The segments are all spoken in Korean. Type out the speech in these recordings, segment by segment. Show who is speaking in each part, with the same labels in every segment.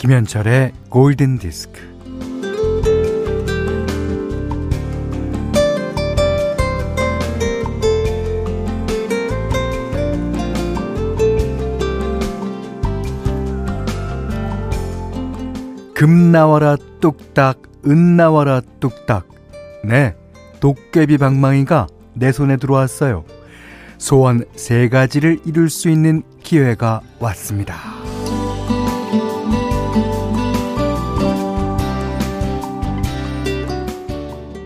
Speaker 1: 김현철의 골든 디스크. 금 나와라 뚝딱, 은 나와라 뚝딱. 네, 도깨비 방망이가 내 손에 들어왔어요. 소원 세 가지를 이룰 수 있는 기회가 왔습니다.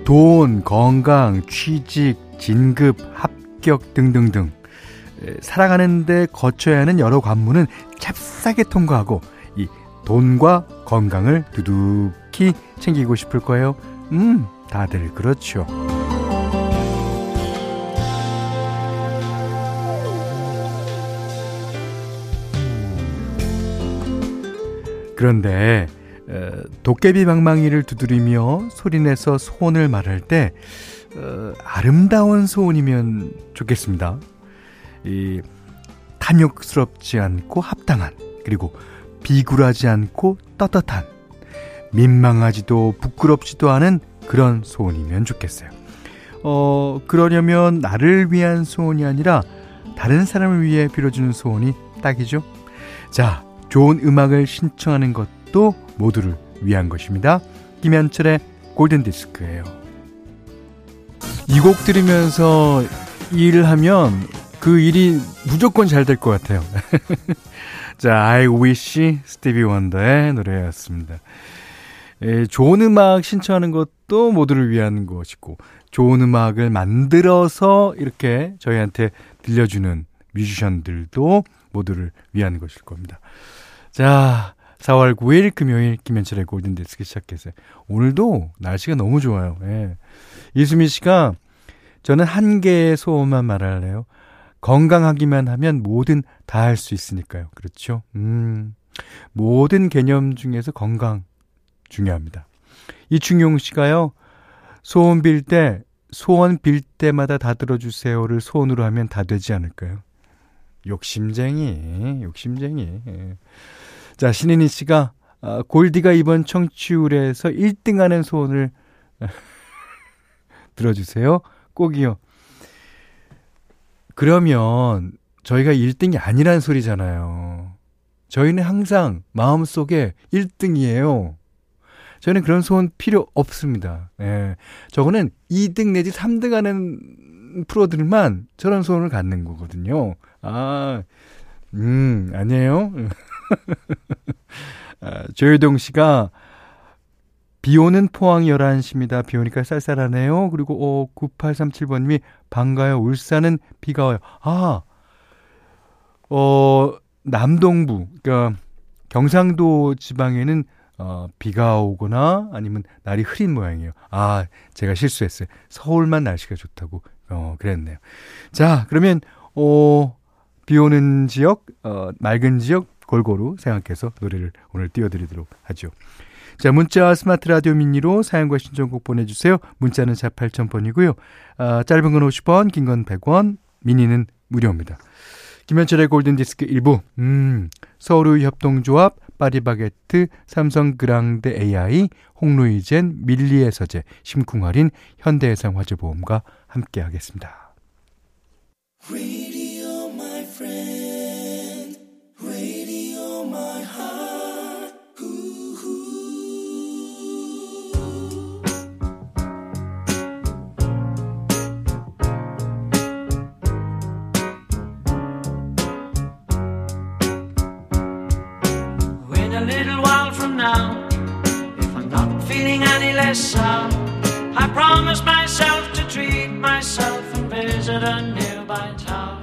Speaker 1: 돈, 건강, 취직, 진급, 합격 등등등. 살아가는데 거쳐야 하는 여러 관문은 찹싸게 통과하고 이 돈과 건강을 두둑히 챙기고 싶을 거예요. 음, 다들 그렇죠. 그런데 도깨비 방망이를 두드리며 소리내서 소원을 말할 때 어, 아름다운 소원이면 좋겠습니다. 이 탐욕스럽지 않고 합당한 그리고 비굴하지 않고 떳떳한 민망하지도 부끄럽지도 않은 그런 소원이면 좋겠어요. 어, 그러려면 나를 위한 소원이 아니라 다른 사람을 위해 빌어주는 소원이 딱이죠. 자, 좋은 음악을 신청하는 것도 모두를 위한 것입니다. 김현철의 골든디스크예요. 이 곡 들으면서 일을 하면 그 일이 무조건 잘 될 것 같아요. 자, I Wish 스티비 원더의 노래였습니다. 에, 좋은 음악 신청하는 것도 모두를 위한 것이고 좋은 음악을 만들어서 이렇게 저희한테 들려주는 뮤지션들도 모두를 위한 것일 겁니다. 자, 4월 9일 금요일 김현철의 골든디스크 시작했어요. 오늘도 날씨가 너무 좋아요. 예. 이수미 씨가 저는 한 개의 소원만 말할래요. 건강하기만 하면 뭐든 다 할 수 있으니까요. 그렇죠? 음. 모든 개념 중에서 건강 중요합니다. 이충용 씨가요. 소원 빌 때, 소원 빌 때마다 다 들어주세요를 소원으로 하면 다 되지 않을까요? 욕심쟁이, 욕심쟁이. 예. 자, 신인희 씨가, 아, 골디가 이번 청취율에서 1등 하는 소원을 들어주세요. 꼭이요. 그러면 저희가 1등이 아니란 소리잖아요. 저희는 항상 마음속에 1등이에요. 저는 그런 소원 필요 없습니다. 예. 저거는 2등 내지 3등 하는 프로들만 저런 소원을 갖는 거거든요. 아, 음, 아니에요? 아, 조효동 씨가 비 오는 포항 11시입니다. 비 오니까 쌀쌀하네요. 그리고 어, 9837번님이 반가요. 울산은 비가 와요. 아, 어, 남동부, 그러니까 경상도 지방에는 어, 비가 오거나 아니면 날이 흐린 모양이에요. 아, 제가 실수했어요. 서울만 날씨가 좋다고, 어, 그랬네요. 자, 그러면, 어, 비 오는 지역, 어, 맑은 지역 골고루 생각해서 노래를 오늘 띄워드리도록 하죠. 자, 문자 스마트 라디오 미니로 사연과 신청곡 보내주세요. 문자는 4 8000번이고요. 아, 짧은 건 50원, 긴 건 100원, 미니는 무료입니다. 김현철의 골든디스크 1부, 음, 서울의 협동조합, 파리바게트, 삼성 그랑데 AI, 홍루이젠, 밀리의 서재, 심쿵할인, 현대해상 화재보험과 함께 하겠습니다. Now. If I'm not feeling any less sound, I promise myself to treat myself and visit a nearby tower.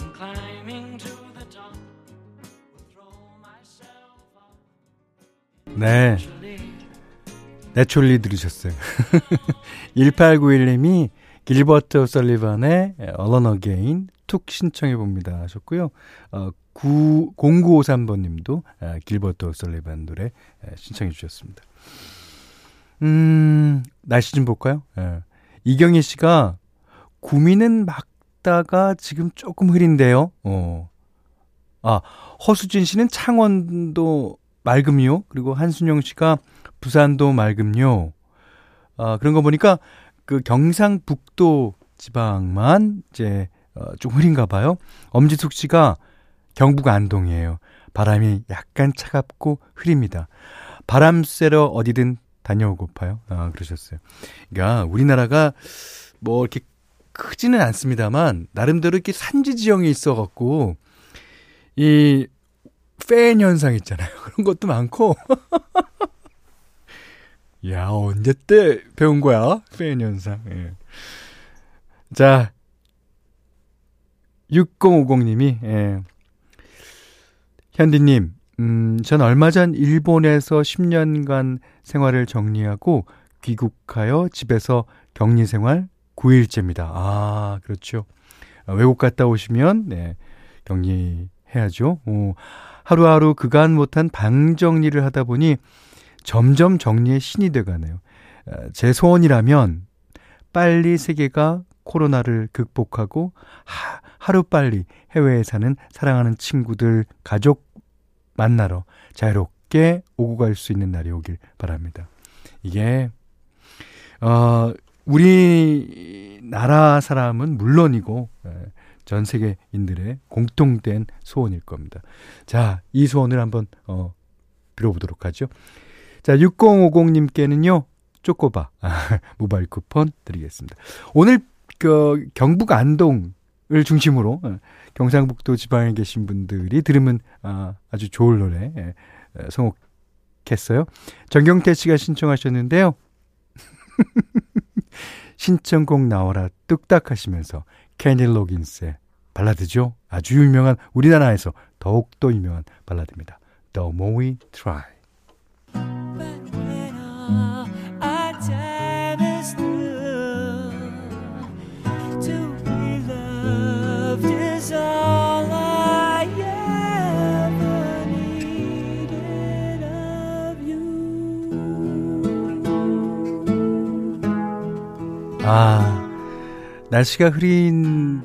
Speaker 1: And climbing to the top, throw myself up. 네. 내촐리 들으셨어요. 1891님이 길버트 설리반의 Alone Again 툭 신청해 봅니다 하셨고요. 어, 9, 0953번 님도 아, 길버트 설리반 노래 신청해 주셨습니다. 음, 날씨 좀 볼까요? 예. 이경희 씨가 구미는 막다가 지금 조금 흐린데요. 어. 아, 허수진 씨는 창원도 맑음요. 그리고 한순영 씨가 부산도 맑음요. 아, 그런 거 보니까 그 경상북도 지방만 이제 어, 좀 흐린가 봐요. 엄지숙 씨가 경북 안동이에요. 바람이 약간 차갑고 흐립니다. 바람 쐬러 어디든 다녀오고파요. 아, 그러셨어요. 그러니까 우리나라가 뭐 이렇게 크지는 않습니다만 나름대로 이렇게 산지 지형이 있어 갖고 이 팬 현상 있잖아요. 그런 것도 많고. 야, 언제 때 배운 거야? 팬 현상. 예. 자, 6050님이, 예. 현디님, 음, 전 얼마 전 일본에서 10년간 생활을 정리하고 귀국하여 집에서 격리 생활 9일째입니다. 아, 그렇죠. 아, 외국 갔다 오시면, 네, 격리해야죠. 어, 하루하루 그간 못한 방 정리를 하다 보니 점점 정리의 신이 돼가네요. 아, 제 소원이라면 빨리 세계가 코로나를 극복하고 하, 하루 빨리 해외에 사는 사랑하는 친구들, 가족 만나러 자유롭게 오고 갈 수 있는 날이 오길 바랍니다. 이게 어 우리나라 사람은 물론이고 예, 전 세계인들의 공통된 소원일 겁니다. 자, 이 소원을 한번 어 빌어보도록 하죠. 자, 6050님께는요. 쪼꼬바 아, 모바일 쿠폰 드리겠습니다. 오늘 그 경북 안동을 중심으로 어, 경상북도 지방에 계신 분들이 들으면 아, 아주 좋을 노래 예, 성곡했어요. 정경태 씨가 신청하셨는데요. 신청곡 나와라 뚝딱 하시면서 캐니 로긴스의 발라드죠. 아주 유명한 우리나라에서 더욱더 유명한 발라드입니다. The More We Try. 아, 날씨가 흐린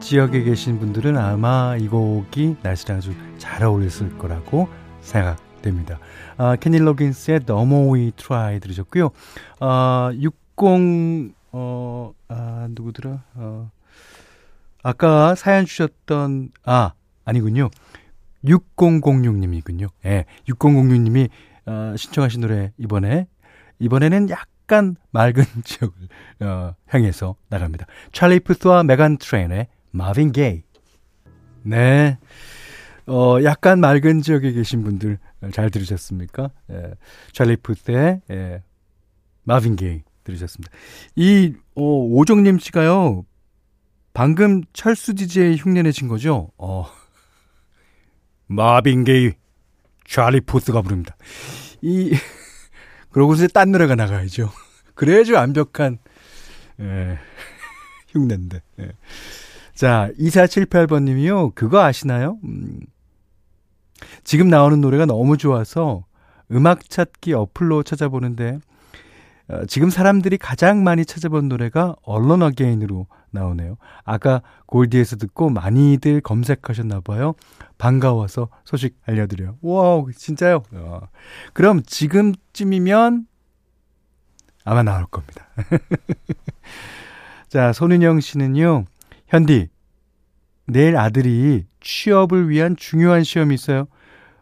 Speaker 1: 지역에 계신 분들은 아마 이 곡이 날씨랑 아주 잘 어울렸을 거라고 생각됩니다. 아, 케니 로긴스의 We Try 들으셨고요. 아, 60, 어, 아, 누구더라? 어, 아까 사연 주셨던, 아, 아니군요. 6006님이군요. 예, 네, 6006님이 어, 신청하신 노래 이번에 이번에는 약 약간 맑은 지역을 어, 향해서 나갑니다. 찰리 푸스와 메간 트레이너의 마빈 게이. 네. 어, 약간 맑은 지역에 계신 분들 잘 들으셨습니까? 예, 찰리 푸스의 예, 마빈 게이 들으셨습니다. 이 어, 오정님 씨가요. 방금 철수 DJ 흉내내신 거죠? 어. 마빈 게이 찰리 푸스가 부릅니다. 이 그러고서 딴 노래가 나가야죠. 그래야지 완벽한, 예, 흉내인데. 예. 자, 2478번님이요. 그거 아시나요? 음, 지금 나오는 노래가 너무 좋아서 음악 찾기 어플로 찾아보는데, 어, 지금 사람들이 가장 많이 찾아본 노래가 언론 어게인으로 나오네요. 아까 골디에서 듣고 많이들 검색하셨나 봐요. 반가워서 소식 알려드려요. 와, 진짜요? 어. 그럼 지금쯤이면 아마 나올 겁니다. 자, 손은영 씨는요, 현디, 내일 아들이 취업을 위한 중요한 시험이 있어요.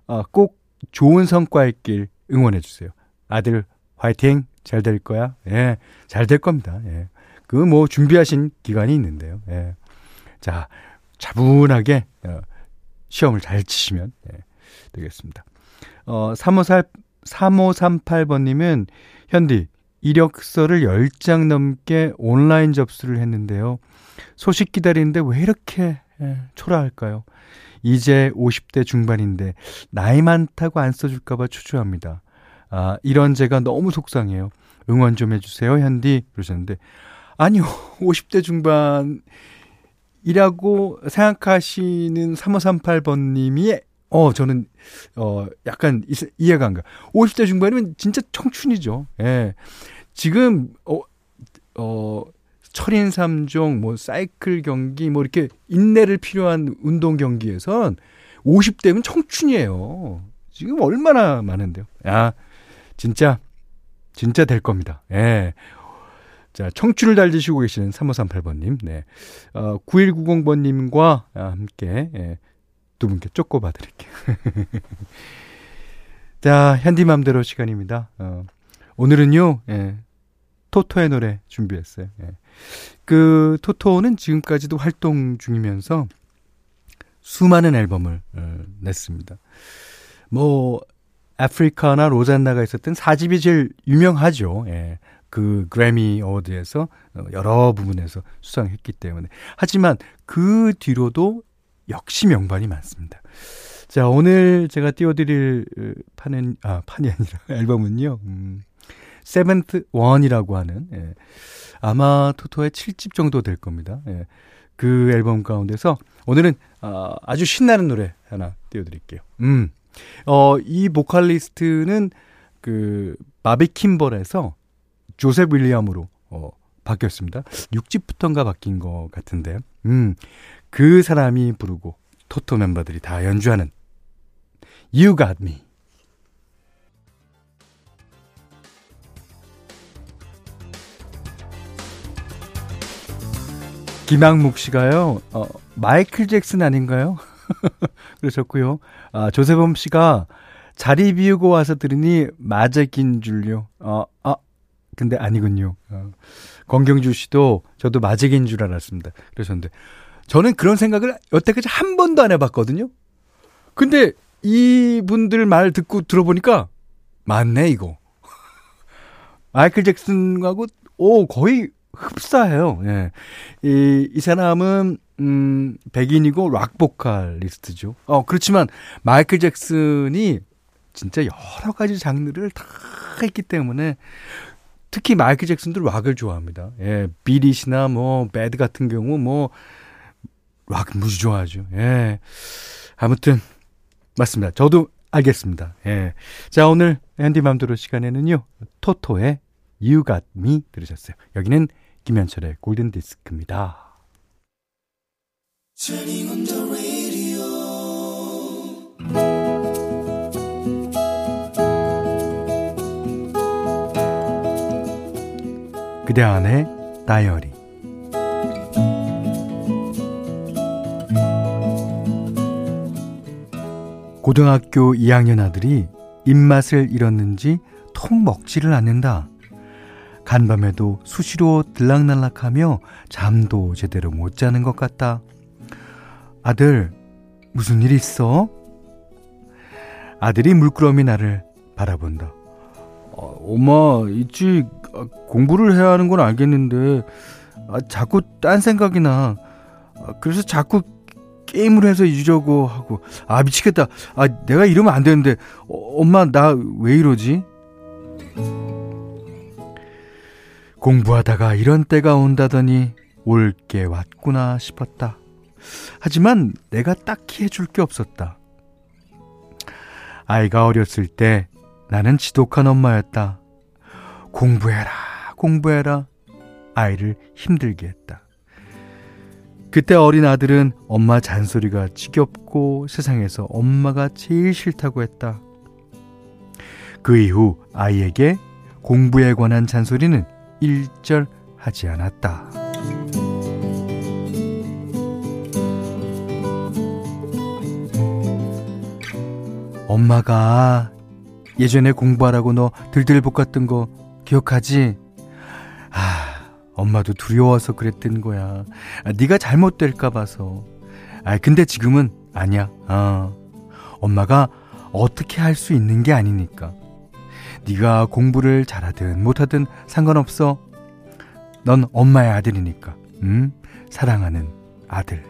Speaker 1: 어, 꼭 좋은 성과 있길 응원해 주세요. 아들, 화이팅! 잘 될 거야. 예, 잘 될 겁니다. 예. 그 뭐 준비하신 기간이 있는데요. 예. 자, 차분하게, 어, 시험을 잘 치시면, 예, 되겠습니다. 어, 353, 3538번님은, 현디, 이력서를 10장 넘게 온라인 접수를 했는데요. 소식 기다리는데 왜 이렇게 예, 초라할까요? 이제 50대 중반인데 나이 많다고 안 써줄까봐 초조합니다. 아, 이런 제가 너무 속상해요. 응원 좀 해주세요, 현디. 그러셨는데, 아니요, 50대 중반 이라고 생각하시는 3538번 님이, 어, 저는, 어, 약간 이 해가 안 가. 50대 중반이면 진짜 청춘이죠. 예. 지금, 어, 어, 철인 3종, 뭐, 사이클 경기, 뭐, 이렇게 인내를 필요한 운동 경기에선 50대면 청춘이에요. 지금 얼마나 많은데요. 야, 진짜, 진짜 될 겁니다. 예. 자, 청춘을 달리시고 계시는 3538번님, 네. 어, 9190번님과 함께, 예, 두 분께 쪼꼬 봐 드릴게요. 자, 현디맘대로 시간입니다. 어, 오늘은요, 예, 토토의 노래 준비했어요. 예. 그, 토토는 지금까지도 활동 중이면서 수많은 앨범을 어, 냈습니다. 뭐, 아프리카나 로잔나가 있었던 사집이 제일 유명하죠. 예. 그 그래미 어워드에서 어, 여러 부문에서 수상했기 때문에. 하지만 그 뒤로도 역시 명반이 많습니다. 자, 오늘 제가 띄워드릴 어, 판은, 아, 판이 아니라 앨범은요, 음, Seventh One이라고 하는, 예, 아마 토토의 7집 정도 될 겁니다. 예, 그 앨범 가운데서 오늘은 아, 아주 신나는 노래 하나 띄워드릴게요. 음, 어, 이 보컬리스트는 그 바비 킴벌에서 조셉 윌리엄으로 어, 바뀌었습니다. 6집부터인가 바뀐 것 같은데, 음, 그 사람이 부르고 토토 멤버들이 다 연주하는 You Got Me. 김학묵 씨가요, 어, 마이클 잭슨 아닌가요? 그러셨고요. 아, 조세범 씨가 자리 비우고 와서 들으니 마잭인 줄요. 어, 아, 근데 아니군요. 어. 권경주 씨도 저도 마잭인 줄 알았습니다. 그러셨는데 저는 그런 생각을 여태까지 한 번도 안 해봤거든요. 근데 이분들 말 듣고 들어보니까 맞네 이거. 마이클 잭슨하고 오 거의 흡사해요. 예. 이, 이 사람은 음, 백인이고 락 보컬리스트죠. 어, 그렇지만 마이클 잭슨이 진짜 여러 가지 장르를 다 했기 때문에 특히 마이클 잭슨도 락을 좋아합니다. 예, 비릿이나 뭐 Bad 같은 경우 뭐 락 무지 좋아하죠. 예. 아무튼 맞습니다. 저도 알겠습니다. 예. 자, 오늘 앤디 맘대로 시간에는요. 토토의 You Got Me 들으셨어요. 여기는 김현철의 골든 디스크입니다. 그대 안에 다이어리 고등학교 2학년 아들이 입맛을 잃었는지 통 먹지를 않는다. 간밤에도 수시로 들락날락하며 잠도 제대로 못 자는 것 같다. 아들, 무슨 일 있어? 아들이 물끄러미 나를 바라본다. 어, 엄마, 일찍 아, 공부를 해야 하는 건 알겠는데, 아, 자꾸 딴 생각이 나. 아, 그래서 자꾸 게임을 해서 잊으려고 하고, 아, 미치겠다. 아, 내가 이러면 안 되는데, 어, 엄마, 나 왜 이러지? 공부하다가 이런 때가 온다더니 올 게 왔구나 싶었다. 하지만 내가 딱히 해줄 게 없었다. 아이가 어렸을 때 나는 지독한 엄마였다. 공부해라, 공부해라. 아이를 힘들게 했다. 그때 어린 아들은 엄마 잔소리가 지겹고 세상에서 엄마가 제일 싫다고 했다. 그 이후 아이에게 공부에 관한 잔소리는 일절 하지 않았다. 엄마가 예전에 공부하라고 너 들들 볶았던 거 기억하지? 아, 엄마도 두려워서 그랬던 거야. 아, 네가 잘못될까 봐서. 아, 근데 지금은 아니야. 어. 엄마가 어떻게 할 수 있는 게 아니니까. 네가 공부를 잘하든 못하든 상관없어. 넌 엄마의 아들이니까. 음? 사랑하는 아들.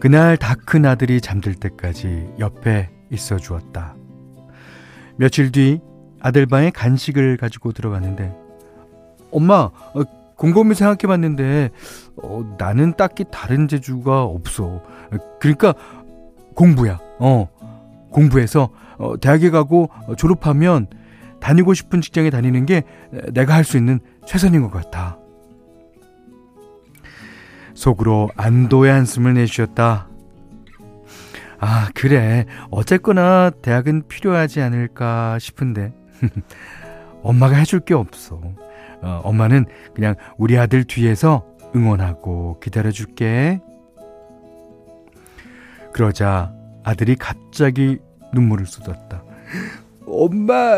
Speaker 1: 그날 다 큰 아들이 잠들 때까지 옆에 있어 주었다. 며칠 뒤 아들 방에 간식을 가지고 들어갔는데 엄마 어, 곰곰이 생각해 봤는데 어, 나는 딱히 다른 재주가 없어. 그러니까 공부야. 어. 공부해서 어, 대학에 가고 어, 졸업하면 다니고 싶은 직장에 다니는 게 내가 할 수 있는 최선인 것 같아. 속으로 안도의 한숨을 내쉬었다. 아, 그래. 어쨌거나 대학은 필요하지 않을까 싶은데. 엄마가 해줄 게 없어. 어, 엄마는 그냥 우리 아들 뒤에서 응원하고 기다려줄게. 그러자 아들이 갑자기 눈물을 쏟았다. 엄마,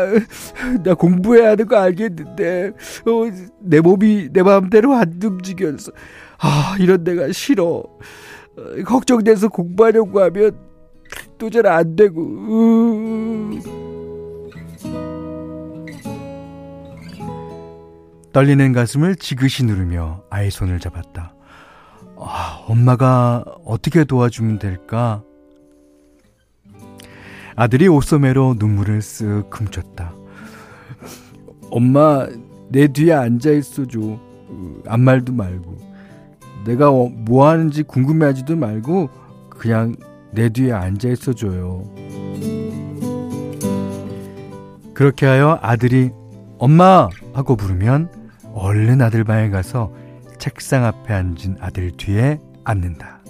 Speaker 1: 나 공부해야 하는 거 알겠는데, 어, 내 몸이 내 마음대로 안 움직여서, 아, 이런 내가 싫어. 어, 걱정돼서 공부하려고 하면 또잘안 되고, 으. 떨리는 가슴을 지그시 누르며 아이 손을 잡았다. 아, 엄마가 어떻게 도와주면 될까? 아들이 옷소매로 눈물을 쓱 훔쳤다. 엄마, 내 뒤에 앉아있어줘. 아무 말도 말고. 내가 어, 뭐 하는지 궁금해하지도 말고, 그냥 내 뒤에 앉아 있어줘요. 그렇게 하여 아들이 엄마! 하고 부르면 얼른 아들 방에 가서 책상 앞에 앉은 아들 뒤에 앉는다.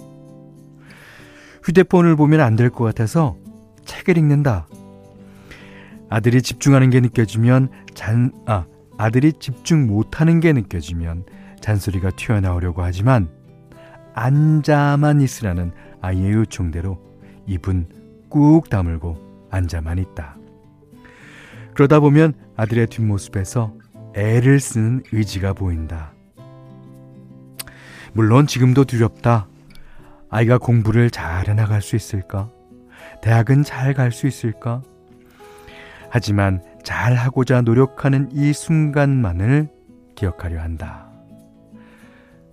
Speaker 1: 휴대폰을 보면 안 될 것 같아서 책을 읽는다. 아들이 집중하는 게 느껴지면 잔, 아, 아들이 집중 못하는 게 느껴지면 잔소리가 튀어나오려고 하지만 앉아만 있으라는 아이의 요청대로 입은 꾹 다물고 앉아만 있다. 그러다 보면 아들의 뒷모습에서 애를 쓰는 의지가 보인다. 물론 지금도 두렵다. 아이가 공부를 잘 해나갈 수 있을까? 대학은 잘 갈 수 있을까? 하지만 잘 하고자 노력하는 이 순간만을 기억하려 한다.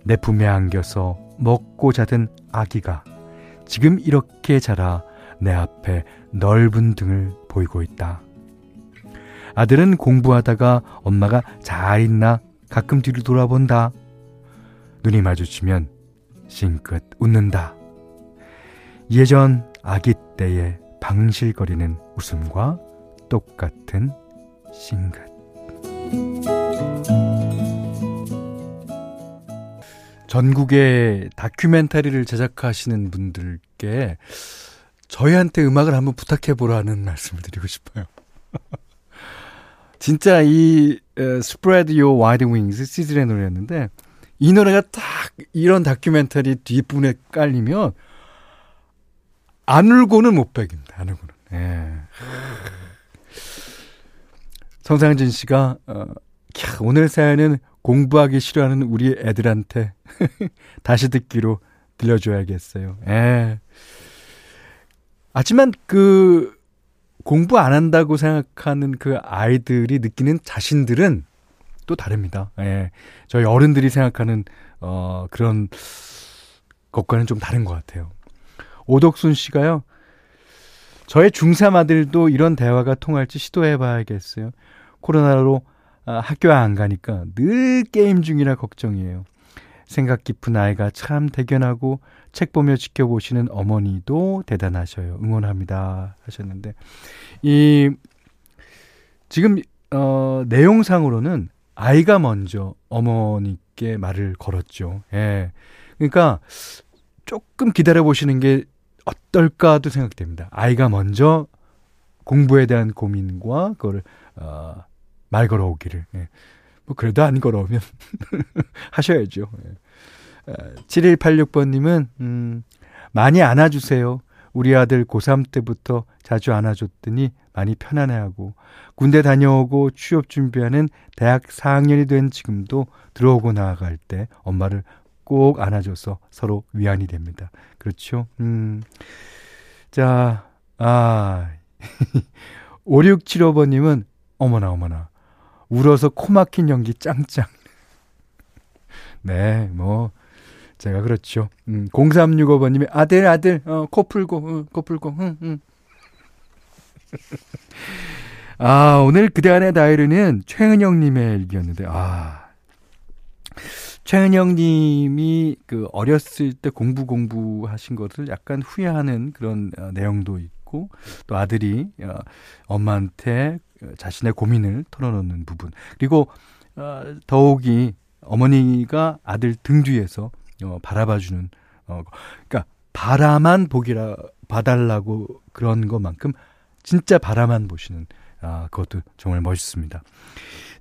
Speaker 1: 내 품에 안겨서 먹고 자던 아기가 지금 이렇게 자라 내 앞에 넓은 등을 보이고 있다. 아들은 공부하다가 엄마가 잘 있나 가끔 뒤를 돌아본다. 눈이 마주치면 싱긋 웃는다. 예전 아기 때의 방실거리는 웃음과 똑같은 싱긋. 전국에 다큐멘터리를 제작하시는 분들께 저희한테 음악을 한번 부탁해 보라는 말씀을 드리고 싶어요. 진짜 이 Spread Your Wide Wings 시즌의 노래였는데 이 노래가 딱 이런 다큐멘터리 뒷부분에 깔리면 안 울고는 못 베깁니다. 안 울고는. 예. 성상진 씨가 어, 캬, 오늘 사연은 공부하기 싫어하는 우리 애들한테 다시 듣기로 들려줘야겠어요. 예. 하지만 그 공부 안 한다고 생각하는 그 아이들이 느끼는 자신들은 또 다릅니다. 예. 저희 어른들이 생각하는 어 그런 것과는 좀 다른 것 같아요. 오덕순 씨가요. 저의 중3 아들도 이런 대화가 통할지 시도해 봐야겠어요. 코로나로 아, 학교 안 가니까 늘 게임 중이라 걱정이에요. 생각 깊은 아이가 참 대견하고 책 보며 지켜보시는 어머니도 대단하셔요. 응원합니다. 하셨는데, 이, 지금, 어, 내용상으로는 아이가 먼저 어머니께 말을 걸었죠. 예. 그러니까 조금 기다려 보시는 게 어떨까도 생각됩니다. 아이가 먼저 공부에 대한 고민과 그걸 어, 말 걸어오기를. 예. 뭐 그래도 안 걸어오면 하셔야죠. 예. 7186번님은 음, 많이 안아주세요. 우리 아들 고3 때부터 자주 안아줬더니 많이 편안해하고 군대 다녀오고 취업 준비하는 대학 4학년이 된 지금도 들어오고 나아갈 때 엄마를 꼭 안아줘서 서로 위안이 됩니다. 그렇죠? 음. 자, 아. 5675번님은, 어머나, 어머나. 울어서 코 막힌 연기 짱짱. 네, 뭐, 제가 그렇죠. 음, 0365번님이, 아들, 아들, 어, 코 풀고, 어, 코 풀고, 응, 응. 아, 오늘 그대 안의 다이어리는 최은영님의 일기였는데, 아. 최은영 님이 그 어렸을 때 공부 공부하신 것을 약간 후회하는 그런 어, 내용도 있고 또 아들이 어, 엄마한테 자신의 고민을 털어놓는 부분 그리고 어, 더욱이 어머니가 아들 등 뒤에서 어, 바라봐주는 어, 그러니까 바라만 보기라 봐달라고 그런 것만큼 진짜 바라만 보시는 아, 그것도 정말 멋있습니다.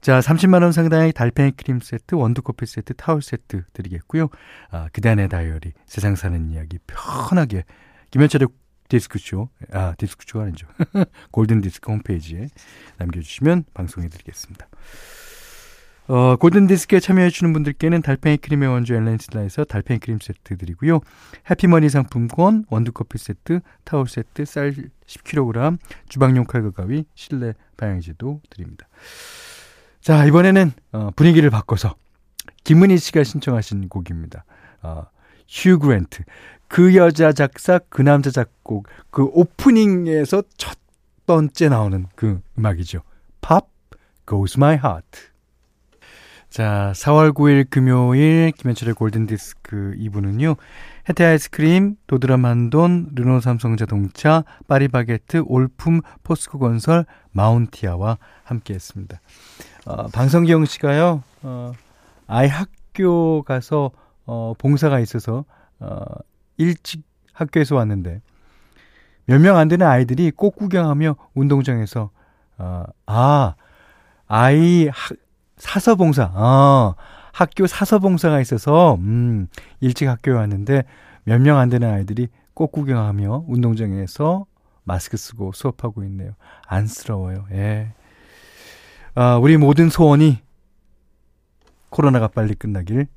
Speaker 1: 자, 30만원 상당의 달팽이 크림 세트, 원두 커피 세트, 타월 세트 드리겠고요. 아, 그단의 다이어리, 세상 사는 이야기 편하게, 김현철의 디스크쇼, 아, 디스크쇼가 아니죠. 골든 디스크 홈페이지에 남겨주시면 방송해드리겠습니다. 어, 골든 디스크에 참여해주시는 분들께는 달팽이 크림의 원조 엘렌실라에서 달팽이 크림 세트 드리고요. 해피머니 상품권, 원두커피 세트, 타월 세트, 쌀 10kg, 주방용 칼과 가위, 실내 방향제도 드립니다. 자, 이번에는 어, 분위기를 바꿔서 김은희 씨가 신청하신 곡입니다. 어, 휴 그랜트. 그 여자 작사, 그 남자 작곡, 그 오프닝에서 첫 번째 나오는 그 음악이죠. Pop Goes My Heart. 자, 4월 9일 금요일 김현철의 골든디스크 2부는요. 혜태 아이스크림, 도드람 한돈, 르노 삼성 자동차, 파리바게트, 올품, 포스코 건설, 마운티아와 함께 했습니다. 어, 방성경 씨가요. 어, 아이 학교 가서 어, 봉사가 있어서 어, 일찍 학교에서 왔는데 몇 명 안 되는 아이들이 꽃 구경하며 운동장에서 어, 아 아이 학 사서 봉사, 어, 학교 사서 봉사가 있어서, 음, 일찍 학교에 왔는데 몇 명 안 되는 아이들이 꽃 구경하며 운동장에서 마스크 쓰고 수업하고 있네요. 안쓰러워요. 예. 아, 우리 모든 소원이 코로나가 빨리 끝나길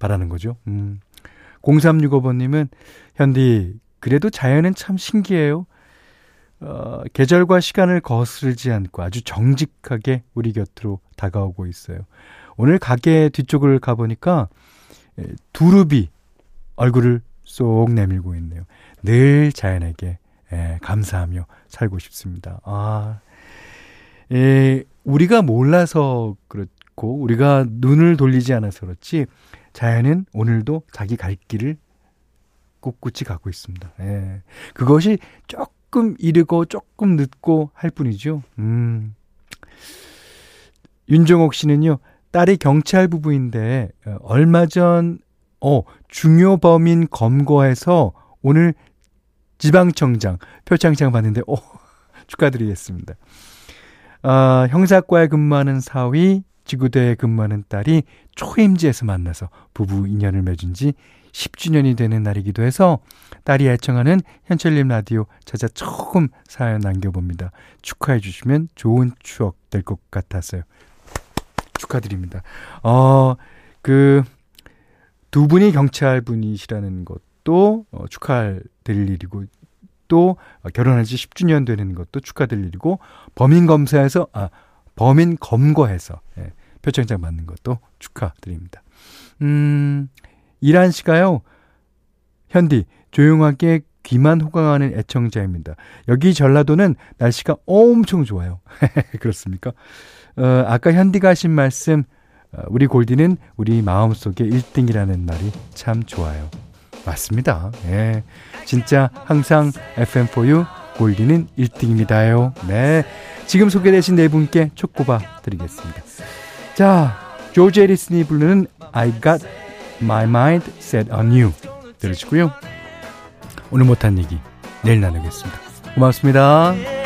Speaker 1: 바라는 거죠. 음. 0365번님은, 현디, 그래도 자연은 참 신기해요. 어, 계절과 시간을 거스르지 않고 아주 정직하게 우리 곁으로 다가오고 있어요. 오늘 가게 뒤쪽을 가보니까 두릅이 얼굴을 쏙 내밀고 있네요. 늘 자연에게 예, 감사하며 살고 싶습니다. 아, 예, 우리가 몰라서 그렇고 우리가 눈을 돌리지 않아서 그렇지 자연은 오늘도 자기 갈 길을 꿋꿋이 가고 있습니다. 예, 그것이 조금 이르고 조금 늦고 할 뿐이죠. 음. 윤정옥 씨는요, 딸이 경찰 부부인데, 어, 얼마 전, 어, 중요 범인 검거해서 오늘 지방청장 표창장 받는데, 어, 축하드리겠습니다. 어, 형사과에 근무하는 사위, 지구대에 근무하는 딸이 초임지에서 만나서 부부 인연을 맺은 지 10주년이 되는 날이기도 해서 딸이 애청하는 현철님 라디오 찾아 처음 사연 남겨봅니다. 축하해 주시면 좋은 추억 될 것 같았어요. 축하드립니다. 어, 그, 두 분이 경찰 분이시라는 것도 어, 축하드릴 일이고, 또 결혼한 지 10주년 되는 것도 축하드릴 일이고, 범인 검사에서, 아, 범인 검거해서, 예, 표창장 받는 것도 축하드립니다. 음, 이란 씨가요, 현디, 조용하게 귀만 호강하는 애청자입니다. 여기 전라도는 날씨가 엄청 좋아요. 그렇습니까? 어, 아까 현디가 하신 말씀, 어, 우리 골디는 우리 마음속에 1등이라는 말이 참 좋아요. 맞습니다. 예. 진짜 항상 FM4U 골디는 1등입니다요. 네. 지금 소개되신 네 분께 초코바 드리겠습니다. 자, 조지 에리슨이 부르는 I Got My Mind Set On You 들으시고요. 오늘 못한 얘기 내일 나누겠습니다. 고맙습니다.